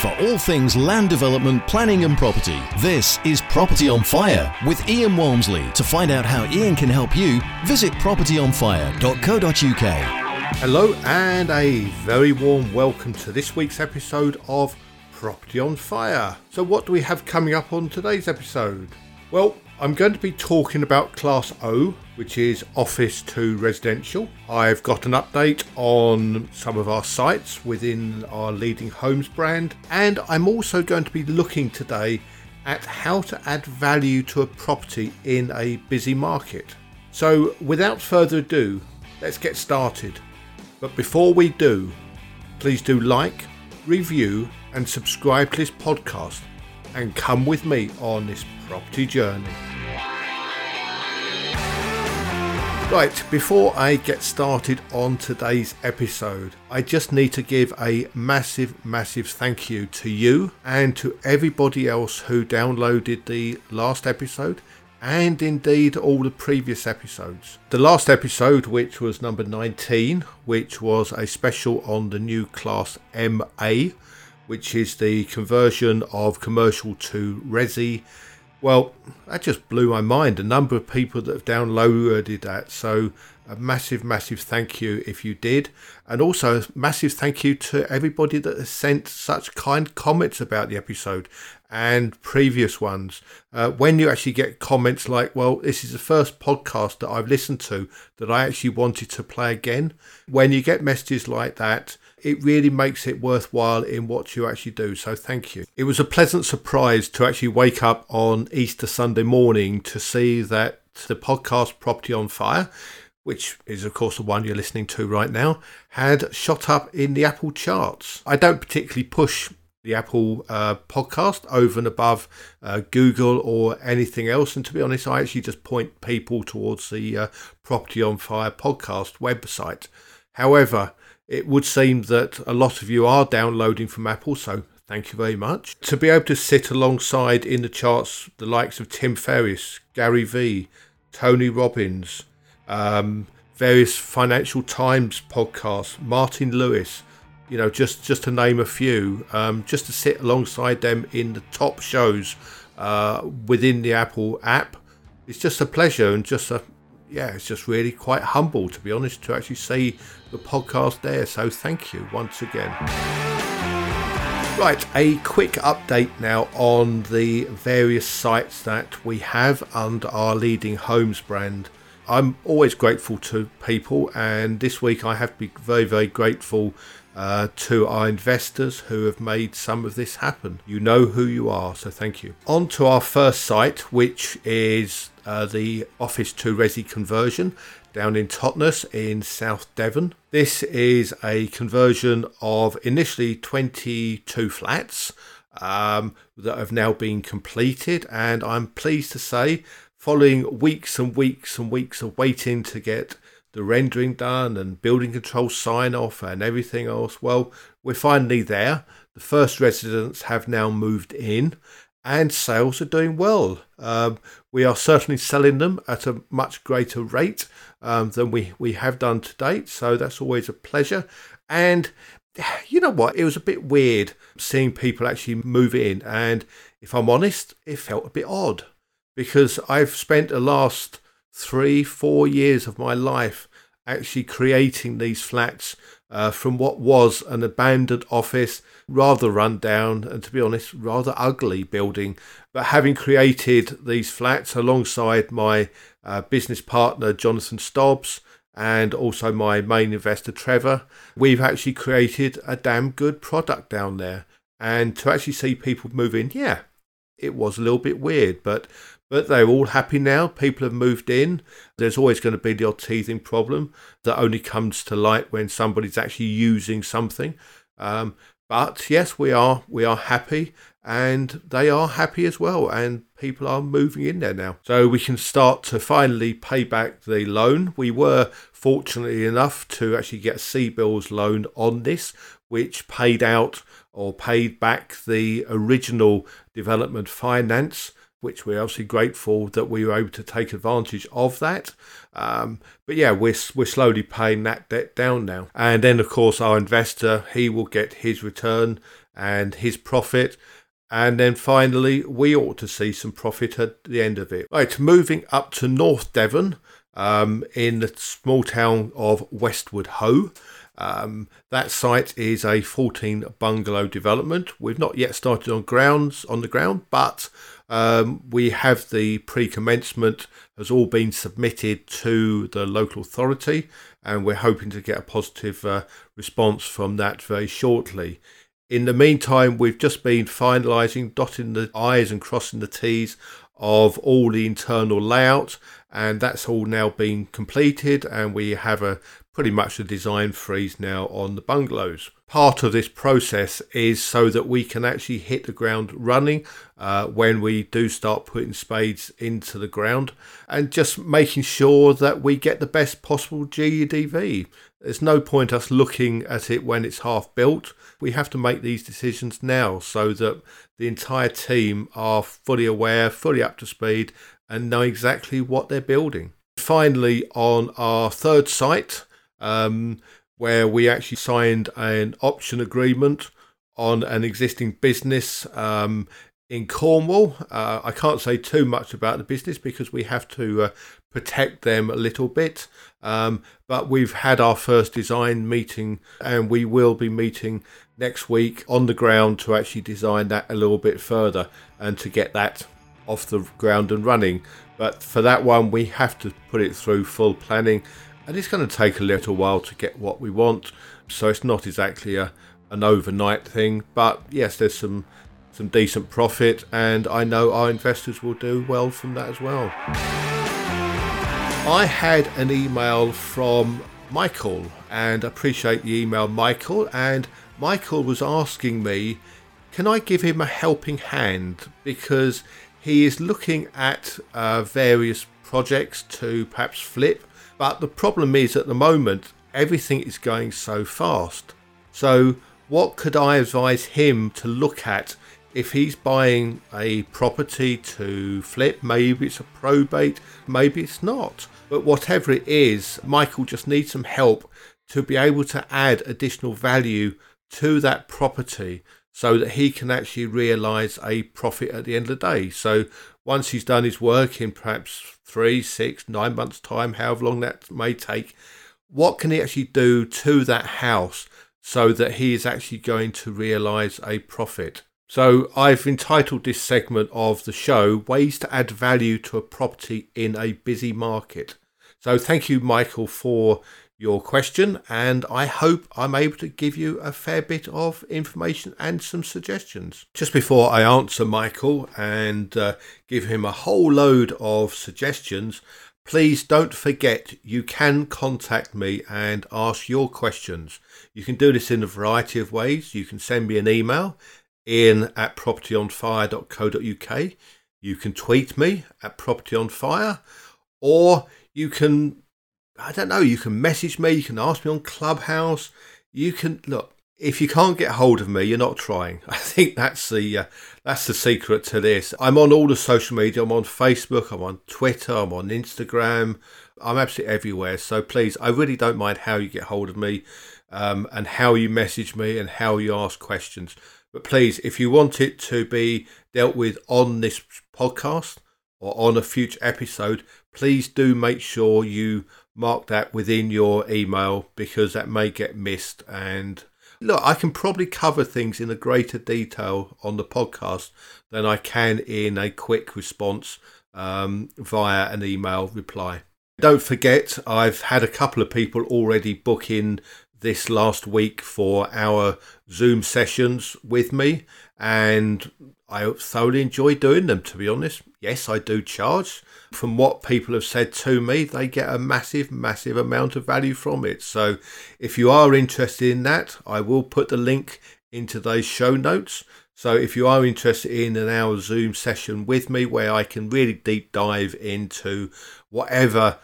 for all things land development, planning, and property. This is Property on Fire with Ian Walmsley. To find out how Ian can help you, visit propertyonfire.co.uk. Hello, and a very warm welcome to this week's episode of Property on Fire. So, what do we have coming up on today's episode? Well, I'm going to be talking about Class O, which is Office to Residential. I've got an update on some of our sites within our leading homes brand, and I'm also going to be looking today at how to add value to a property in a busy market. So, without further ado, let's get started. But before we do, please do like, review, and subscribe to this podcast and come with me on this property journey. Right, before I get started on today's episode, I just need to give a massive, massive thank you to you and to everybody else who downloaded the last episode and indeed all the previous episodes. The last episode, which was number 19, which was a special on the new class MA, which is the conversion of commercial to resi well, that just blew my mind. A number of people that have downloaded that. So, a massive, massive thank you if you did. And also, a massive thank you to everybody that has sent such kind comments about the episode and previous ones. Uh, when you actually get comments like, well, this is the first podcast that I've listened to that I actually wanted to play again. When you get messages like that, it really makes it worthwhile in what you actually do. So thank you. It was a pleasant surprise to actually wake up on Easter Sunday morning to see that the podcast Property on Fire, which is of course the one you're listening to right now, had shot up in the Apple charts. I don't particularly push the Apple uh, podcast over and above uh, Google or anything else. And to be honest, I actually just point people towards the uh, Property on Fire podcast website. However, it would seem that a lot of you are downloading from Apple, so thank you very much. To be able to sit alongside in the charts the likes of Tim Ferriss, Gary Vee, Tony Robbins, um, various Financial Times podcasts, Martin Lewis, you know, just just to name a few, um, just to sit alongside them in the top shows uh, within the Apple app, it's just a pleasure and just a yeah, it's just really quite humble, to be honest, to actually see the podcast there. So thank you once again. Right, a quick update now on the various sites that we have under our leading homes brand. I'm always grateful to people, and this week I have to be very, very grateful uh, to our investors who have made some of this happen. You know who you are, so thank you. On to our first site, which is uh, the Office to Resi conversion down in Totnes in South Devon. This is a conversion of initially 22 flats um, that have now been completed, and I'm pleased to say, following weeks and weeks and weeks of waiting to get the rendering done and building control sign off and everything else. Well, we're finally there. The first residents have now moved in and sales are doing well. Um, we are certainly selling them at a much greater rate um, than we, we have done to date. So that's always a pleasure. And you know what? It was a bit weird seeing people actually move in. And if I'm honest, it felt a bit odd because I've spent the last three, four years of my life actually creating these flats uh, from what was an abandoned office, rather run down, and to be honest, rather ugly building. But having created these flats alongside my uh, business partner, Jonathan Stobbs, and also my main investor, Trevor, we've actually created a damn good product down there. And to actually see people move in, yeah, it was a little bit weird, but but they're all happy now. People have moved in. There's always going to be the odd teething problem that only comes to light when somebody's actually using something. Um, but yes, we are we are happy, and they are happy as well, and people are moving in there now. So we can start to finally pay back the loan. We were fortunately enough to actually get CBILS loan on this, which paid out or paid back the original development finance which we're obviously grateful that we were able to take advantage of that. Um, but yeah, we're, we're slowly paying that debt down now. And then, of course, our investor, he will get his return and his profit. And then finally, we ought to see some profit at the end of it. Right, moving up to North Devon um, in the small town of Westward Ho. Um, that site is a 14 bungalow development. We've not yet started on grounds on the ground, but um, we have the pre-commencement has all been submitted to the local authority, and we're hoping to get a positive uh, response from that very shortly. In the meantime, we've just been finalising, dotting the I's and crossing the T's of all the internal layout, and that's all now been completed, and we have a pretty much a design freeze now on the bungalows. Part of this process is so that we can actually hit the ground running uh, when we do start putting spades into the ground and just making sure that we get the best possible GDV. There's no point us looking at it when it's half built. We have to make these decisions now so that the entire team are fully aware, fully up to speed, and know exactly what they're building. Finally, on our third site, um, where we actually signed an option agreement on an existing business um, in Cornwall. Uh, I can't say too much about the business because we have to uh, protect them a little bit. Um, but we've had our first design meeting and we will be meeting next week on the ground to actually design that a little bit further and to get that off the ground and running. But for that one, we have to put it through full planning and it's going to take a little while to get what we want. So it's not exactly a an overnight thing, but yes, there's some some decent profit, and I know our investors will do well from that as well. I had an email from Michael, and appreciate the email, Michael. And Michael was asking me, can I give him a helping hand because he is looking at uh, various projects to perhaps flip but the problem is at the moment, everything is going so fast. So, what could I advise him to look at if he's buying a property to flip? Maybe it's a probate, maybe it's not. But whatever it is, Michael just needs some help to be able to add additional value to that property so that he can actually realize a profit at the end of the day. So once he's done his work in perhaps three, six, nine months' time, however long that may take, what can he actually do to that house so that he is actually going to realize a profit? So I've entitled this segment of the show Ways to Add Value to a Property in a Busy Market. So thank you, Michael, for your question, and I hope I'm able to give you a fair bit of information and some suggestions. Just before I answer Michael and uh, give him a whole load of suggestions, please don't forget you can contact me and ask your questions. You can do this in a variety of ways. You can send me an email in at propertyonfire.co.uk. You can tweet me at propertyonfire, or you can I don't know. You can message me. You can ask me on Clubhouse. You can look. If you can't get hold of me, you're not trying. I think that's the uh, that's the secret to this. I'm on all the social media. I'm on Facebook. I'm on Twitter. I'm on Instagram. I'm absolutely everywhere. So please, I really don't mind how you get hold of me, um, and how you message me, and how you ask questions. But please, if you want it to be dealt with on this podcast or on a future episode, please do make sure you mark that within your email because that may get missed. And look, I can probably cover things in a greater detail on the podcast than I can in a quick response um, via an email reply. Don't forget, I've had a couple of people already book in this last week for our Zoom sessions with me, and I thoroughly enjoy doing them, to be honest. Yes, I do charge. From what people have said to me, they get a massive, massive amount of value from it. So if you are interested in that, I will put the link into those show notes. So if you are interested in an hour Zoom session with me where I can really deep dive into whatever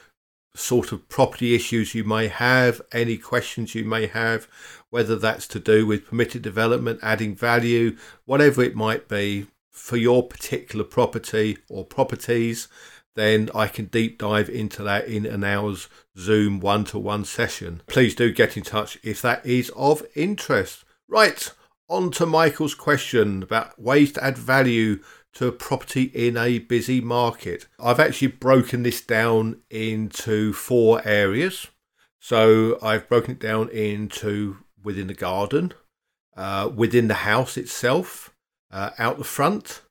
sort of property issues you may have, any questions you may have, whether that's to do with permitted development, adding value, whatever it might be for your particular property or properties, then I can deep dive into that in an hour's Zoom one to one session. Please do get in touch if that is of interest. Right, On to Michael's question about ways to add value to a property in a busy market. I've actually broken this down into four areas. So I've broken it down into within the garden, uh, within the house itself, uh, out the front,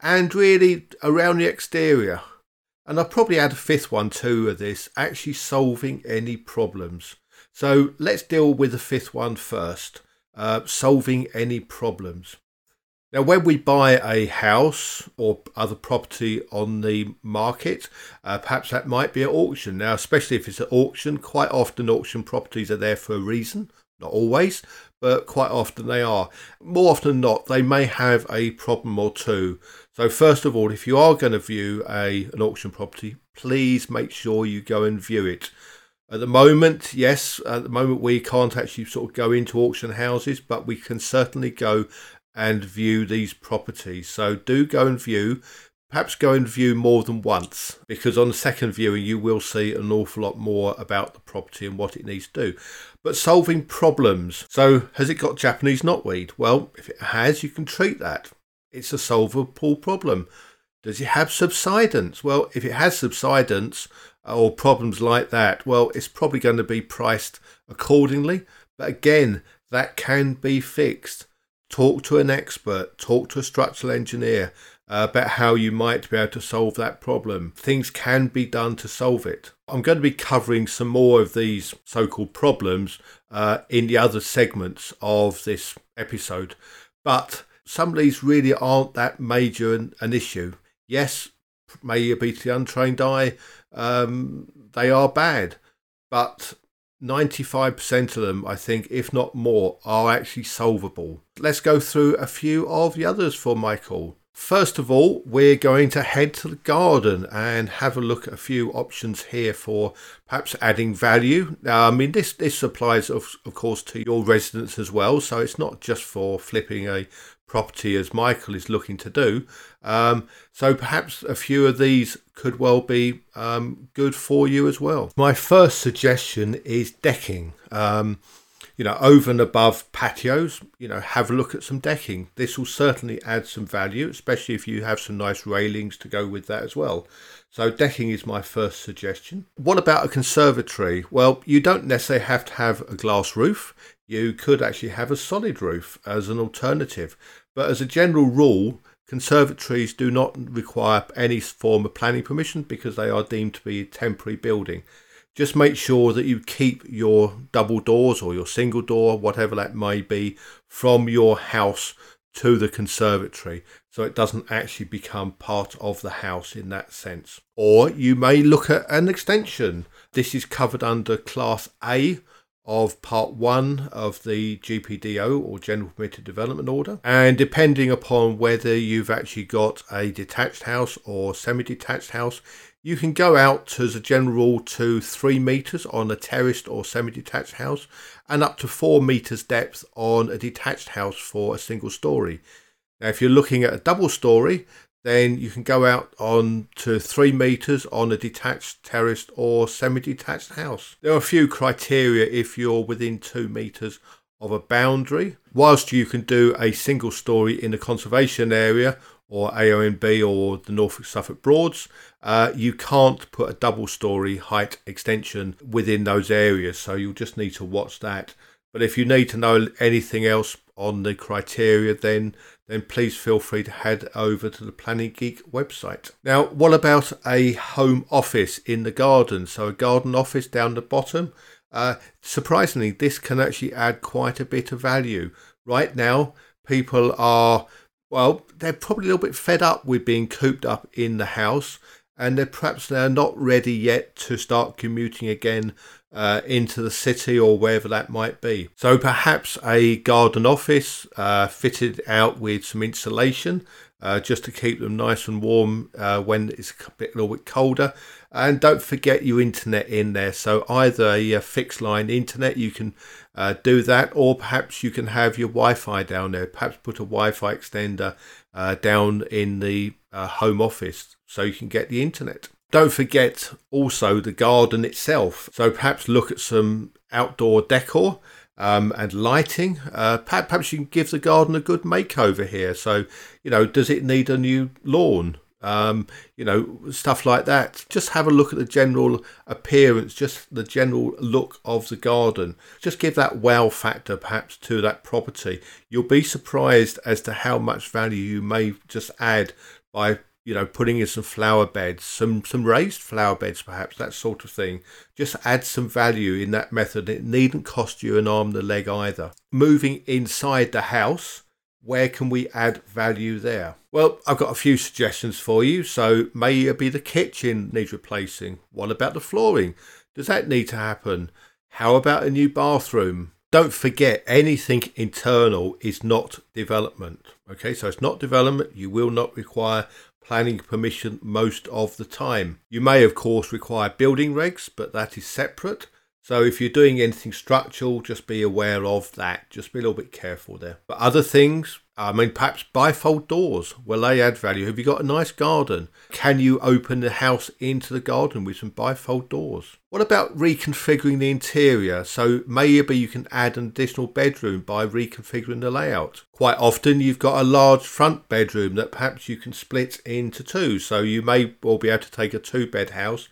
and really around the exterior. And I'll probably add a fifth one too of this, actually solving any problems. So let's deal with the fifth one first, uh, solving any problems. Now, when we buy a house or other property on the market, uh, perhaps that might be at auction. Now, especially if it's at auction, quite often auction properties are there for a reason. Not always, but quite often they are. More often than not, they may have a problem or two. So, first of all, if you are going to view a an auction property, please make sure you go and view it. At the moment, yes, at the moment we can't actually sort of go into auction houses, but we can certainly go and view these properties. So do go and view. Perhaps go and view more than once because on the second viewing you will see an awful lot more about the property and what it needs to do. But solving problems. So, has it got Japanese knotweed? Well, if it has, you can treat that. It's a solvable problem. Does it have subsidence? Well, if it has subsidence uh, or problems like that, well, it's probably going to be priced accordingly. But again, that can be fixed talk to an expert, talk to a structural engineer about how you might be able to solve that problem. Things can be done to solve it. I'm going to be covering some more of these so called problems uh, in the other segments of this episode, but some of these really aren't that major an, an issue. Yes, may be to the untrained eye, um, they are bad, but 95% of them, I think, if not more, are actually solvable. Let's go through a few of the others for Michael. First of all, we're going to head to the garden and have a look at a few options here for perhaps adding value. Now, I mean, this, this applies, of, of course, to your residents as well. So it's not just for flipping a property as Michael is looking to do. Um, so perhaps a few of these could well be um, good for you as well. My first suggestion is decking. Um, you know, over and above patios, you know, have a look at some decking. This will certainly add some value, especially if you have some nice railings to go with that as well. So, decking is my first suggestion. What about a conservatory? Well, you don't necessarily have to have a glass roof. You could actually have a solid roof as an alternative. But as a general rule, conservatories do not require any form of planning permission because they are deemed to be a temporary building. Just make sure that you keep your double doors or your single door, whatever that may be, from your house to the conservatory so it doesn't actually become part of the house in that sense. Or you may look at an extension. This is covered under Class A of part one of the GPDO or General Permitted Development Order. And depending upon whether you've actually got a detached house or semi detached house, you can go out as a general rule to three meters on a terraced or semi detached house and up to four meters depth on a detached house for a single story. Now, if you're looking at a double story, then you can go out on to three meters on a detached, terraced, or semi-detached house. There are a few criteria if you're within two meters of a boundary. Whilst you can do a single story in a conservation area or AONB or the Norfolk Suffolk Broads, uh, you can't put a double story height extension within those areas. So you'll just need to watch that. But if you need to know anything else on the criteria, then then please feel free to head over to the Planning Geek website. Now, what about a home office in the garden? So, a garden office down the bottom. Uh, surprisingly, this can actually add quite a bit of value. Right now, people are, well, they're probably a little bit fed up with being cooped up in the house and they're perhaps they're not ready yet to start commuting again uh, into the city or wherever that might be. So perhaps a garden office uh, fitted out with some insulation uh, just to keep them nice and warm uh, when it's a, bit, a little bit colder. And don't forget your internet in there. So either a, a fixed line internet, you can uh, do that, or perhaps you can have your Wi-Fi down there. Perhaps put a Wi-Fi extender uh, down in the home office so you can get the internet. Don't forget also the garden itself. So perhaps look at some outdoor decor. um, and lighting. Uh, perhaps you can give the garden a good makeover here. So, you know, does it need a new lawn? Um, you know, stuff like that. Just have a look at the general appearance, just the general look of the garden. Just give that wow factor perhaps to that property. You'll be surprised as to how much value you may just add by you know, putting in some flower beds, some some raised flower beds, perhaps that sort of thing. Just add some value in that method. It needn't cost you an arm and a leg either. Moving inside the house, where can we add value there? Well, I've got a few suggestions for you. So maybe the kitchen needs replacing. What about the flooring? Does that need to happen? How about a new bathroom? Don't forget, anything internal is not development. Okay, so it's not development. You will not require planning permission most of the time. You may, of course, require building regs, but that is separate. So if you're doing anything structural, just be aware of that. Just be a little bit careful there. But other things, I mean, perhaps bifold doors. Will they add value? Have you got a nice garden? Can you open the house into the garden with some bifold doors? What about reconfiguring the interior? So maybe you can add an additional bedroom by reconfiguring the layout. Quite often you've got a large front bedroom that perhaps you can split into two. So you may well be able to take a two bed house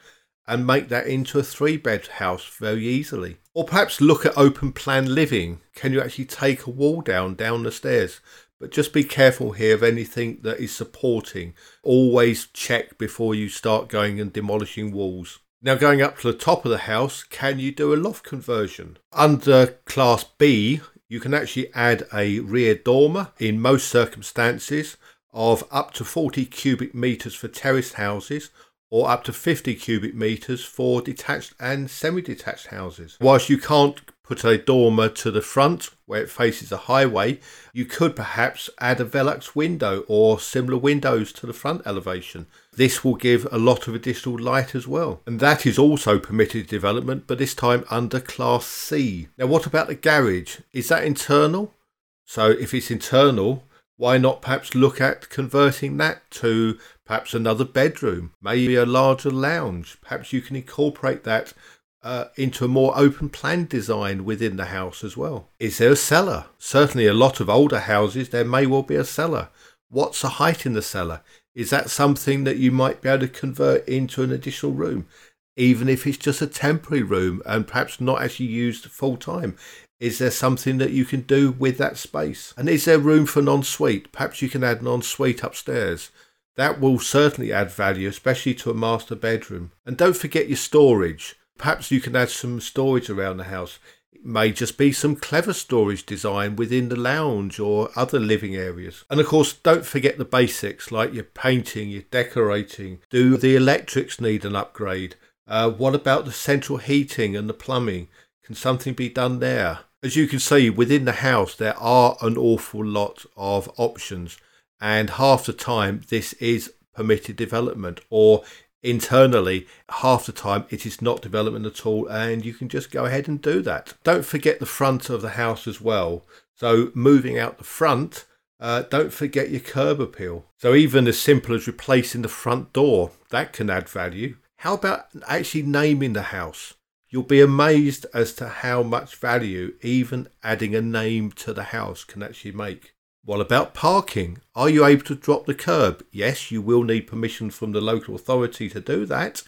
and make that into a three bed house very easily. Or perhaps look at open plan living. Can you actually take a wall down down the stairs? But just be careful here of anything that is supporting. Always check before you start going and demolishing walls. Now, going up to the top of the house, can you do a loft conversion? Under Class B, you can actually add a rear dormer in most circumstances of up to 40 cubic meters for terraced houses or up to 50 cubic meters for detached and semi detached houses. Whilst you can't put a dormer to the front where it faces a highway, you could perhaps add a Velux window or similar windows to the front elevation. This will give a lot of additional light as well. And that is also permitted development, but this time under Class C. Now, what about the garage? Is that internal? So, if it's internal, why not perhaps look at converting that to perhaps another bedroom, maybe a larger lounge? Perhaps you can incorporate that uh, into a more open plan design within the house as well. Is there a cellar? Certainly, a lot of older houses, there may well be a cellar. What's the height in the cellar? Is that something that you might be able to convert into an additional room, even if it's just a temporary room and perhaps not actually used full time? Is there something that you can do with that space? And is there room for an ensuite? Perhaps you can add an ensuite upstairs. That will certainly add value, especially to a master bedroom. And don't forget your storage. Perhaps you can add some storage around the house. It may just be some clever storage design within the lounge or other living areas. And of course, don't forget the basics like your painting, your decorating. Do the electrics need an upgrade? Uh, what about the central heating and the plumbing? Can something be done there? As you can see, within the house, there are an awful lot of options, and half the time, this is permitted development, or internally, half the time it is not development at all, and you can just go ahead and do that. Don't forget the front of the house as well. So, moving out the front, uh, don't forget your curb appeal. So, even as simple as replacing the front door, that can add value. How about actually naming the house? You'll be amazed as to how much value even adding a name to the house can actually make. What about parking? Are you able to drop the curb? Yes, you will need permission from the local authority to do that,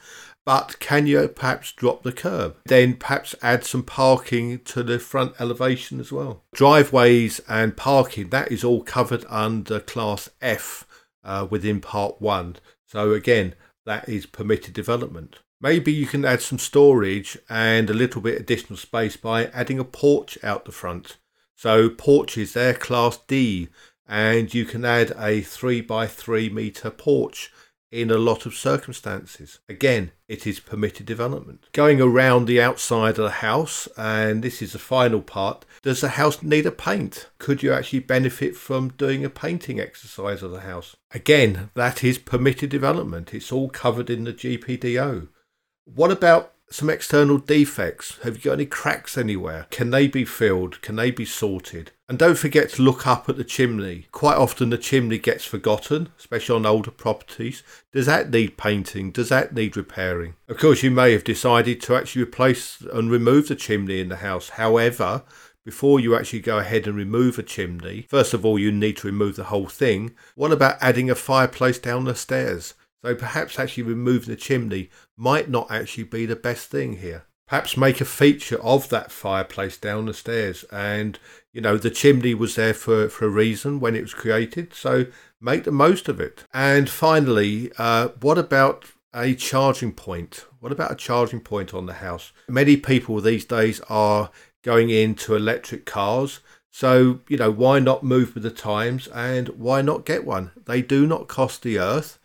but can you perhaps drop the curb? Then perhaps add some parking to the front elevation as well. Driveways and parking, that is all covered under Class F uh, within Part 1. So again, that is permitted development. Maybe you can add some storage and a little bit additional space by adding a porch out the front. So porches, they're class D, and you can add a 3 by 3 meter porch in a lot of circumstances. Again, it is permitted development. Going around the outside of the house, and this is the final part, does the house need a paint? Could you actually benefit from doing a painting exercise of the house? Again, that is permitted development. It's all covered in the GPDO. What about some external defects? Have you got any cracks anywhere? Can they be filled? Can they be sorted? And don't forget to look up at the chimney. Quite often the chimney gets forgotten, especially on older properties. Does that need painting? Does that need repairing? Of course, you may have decided to actually replace and remove the chimney in the house. However, before you actually go ahead and remove a chimney, first of all, you need to remove the whole thing. What about adding a fireplace down the stairs? So perhaps actually removing the chimney might not actually be the best thing here. Perhaps make a feature of that fireplace down the stairs. And, you know, the chimney was there for, for a reason when it was created. So make the most of it. And finally, uh, what about a charging point? What about a charging point on the house? Many people these days are going into electric cars. So, you know, why not move with the times and why not get one? They do not cost the earth,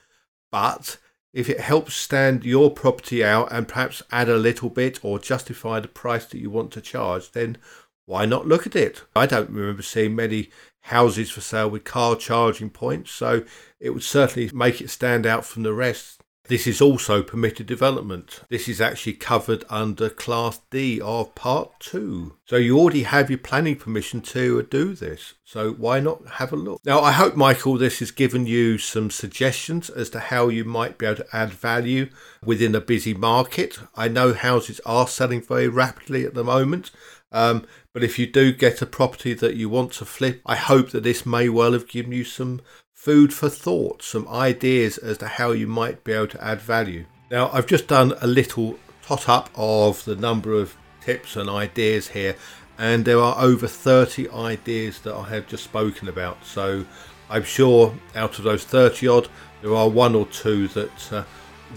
but if it helps stand your property out and perhaps add a little bit or justify the price that you want to charge, then why not look at it? I don't remember seeing many houses for sale with car charging points, so it would certainly make it stand out from the rest. This is also permitted development. This is actually covered under Class D of Part 2. So you already have your planning permission to do this. So why not have a look? Now, I hope, Michael, this has given you some suggestions as to how you might be able to add value within a busy market. I know houses are selling very rapidly at the moment. Um, but if you do get a property that you want to flip, I hope that this may well have given you some food for thought, some ideas as to how you might be able to add value. Now, I've just done a little tot up of the number of tips and ideas here, and there are over 30 ideas that I have just spoken about. So I'm sure out of those 30 odd, there are one or two that uh,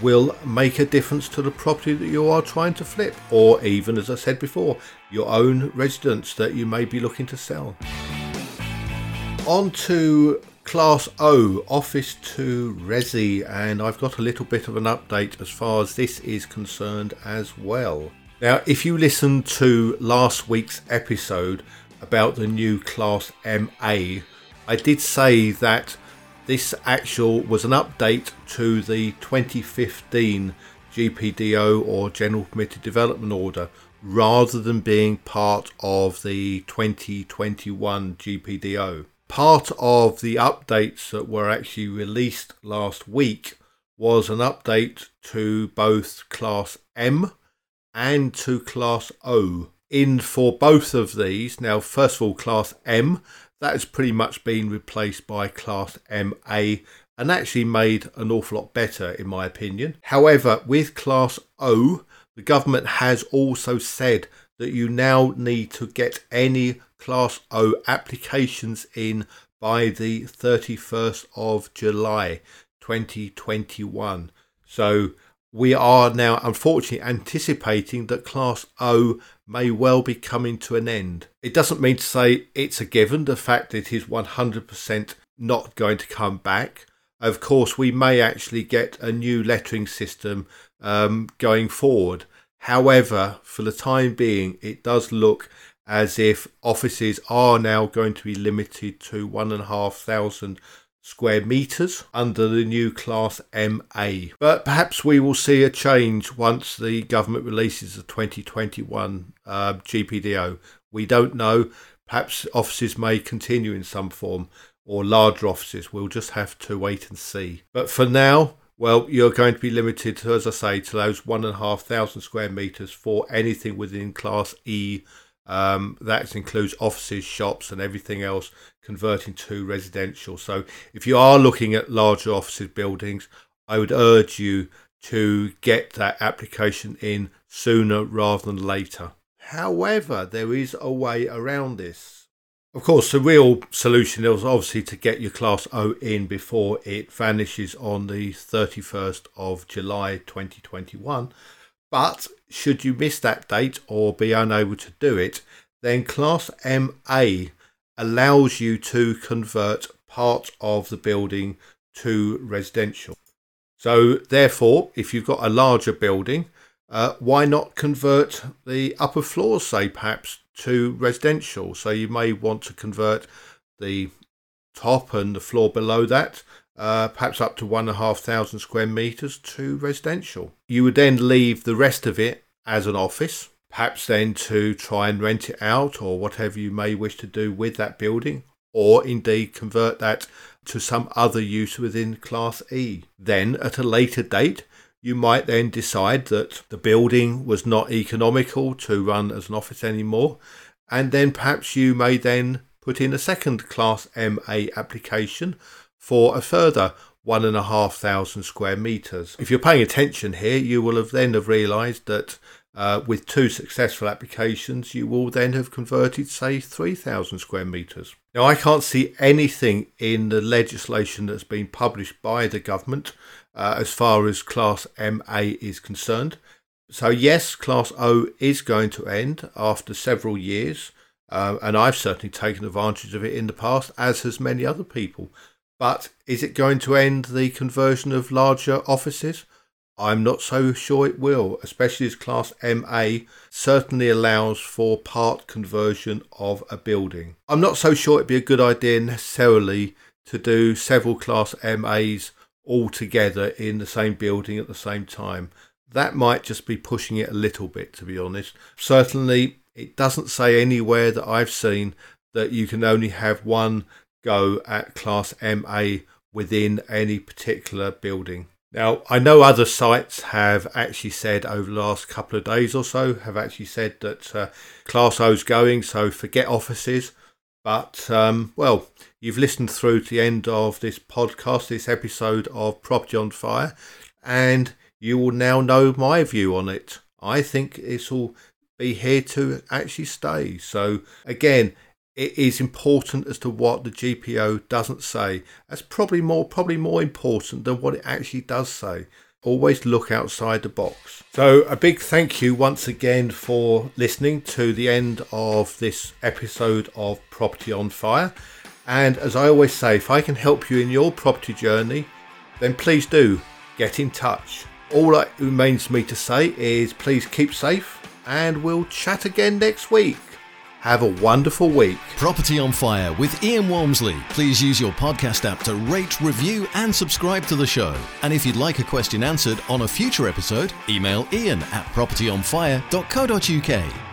will make a difference to the property that you are trying to flip, or even, as I said before, your own residence that you may be looking to sell. On to Class O, Office to Resi, and I've got a little bit of an update as far as this is concerned as well. Now, if you listened to last week's episode about the new Class MA, I did say that this actual was an update to the 2015 GPDO or General Permitted Development Order rather than being part of the 2021 GPDO part of the updates that were actually released last week was an update to both Class M and to Class O. In for both of these, now, first of all, Class M, that has pretty much been replaced by Class MA and actually made an awful lot better, in my opinion. However, with Class O, the government has also said that you now need to get any Class O applications in by the 31st of July 2021. So we are now unfortunately anticipating that Class O may well be coming to an end. It doesn't mean to say it's a given, the fact that it is 100% not going to come back. Of course, we may actually get a new lettering system um, going forward. However, for the time being, it does look as if offices are now going to be limited to one and a half thousand square meters under the new class MA. But perhaps we will see a change once the government releases the 2021 uh, GPDO. We don't know. Perhaps offices may continue in some form or larger offices. We'll just have to wait and see. But for now, well, you're going to be limited, as I say, to those one and a half thousand square meters for anything within Class E. Um, that includes offices, shops, and everything else converting to residential. So, if you are looking at larger offices buildings, I would urge you to get that application in sooner rather than later. However, there is a way around this. Of course, the real solution is obviously to get your Class O in before it vanishes on the 31st of July 2021. But should you miss that date or be unable to do it, then Class MA allows you to convert part of the building to residential. So, therefore, if you've got a larger building, uh, why not convert the upper floors, say perhaps, to residential? So you may want to convert the top and the floor below that, uh, perhaps up to one and a half thousand square meters, to residential. You would then leave the rest of it as an office, perhaps then to try and rent it out or whatever you may wish to do with that building, or indeed convert that to some other use within Class E. Then, at a later date, you might then decide that the building was not economical to run as an office anymore and then perhaps you may then put in a second Class MA application for a further one and a half thousand square meters. If you're paying attention here, you will have then have realised that uh, with two successful applications, you will then have converted, say, 3,000 square metres. Now, I can't see anything in the legislation that's been published by the government uh, as far as Class MA is concerned. So, yes, Class O is going to end after several years, uh, and I've certainly taken advantage of it in the past, as has many other people. But is it going to end the conversion of larger offices? I'm not so sure it will, especially as Class MA certainly allows for part conversion of a building. I'm not so sure it'd be a good idea necessarily to do several Class MAs all together in the same building at the same time. That might just be pushing it a little bit, to be honest. Certainly, it doesn't say anywhere that I've seen that you can only have one go at Class MA within any particular building. Now, I know other sites have actually said over the last couple of days or so, have actually said that uh, Class O's going, so forget offices. But, um, well, you've listened through to the end of this podcast, this episode of Property on Fire, and you will now know my view on it. I think this will be here to actually stay. So, again, it is important as to what the GPDO doesn't say. That's probably more probably more important than what it actually does say. Always look outside the box. So a big thank you once again for listening to the end of this episode of Property on Fire. And as I always say, if I can help you in your property journey, then please do get in touch. All that remains for me to say is please keep safe and we'll chat again next week. Have a wonderful week. Property on Fire with Ian Walmsley. Please use your podcast app to rate, review, and subscribe to the show. And if you'd like a question answered on a future episode, email ian at propertyonfire.co.uk.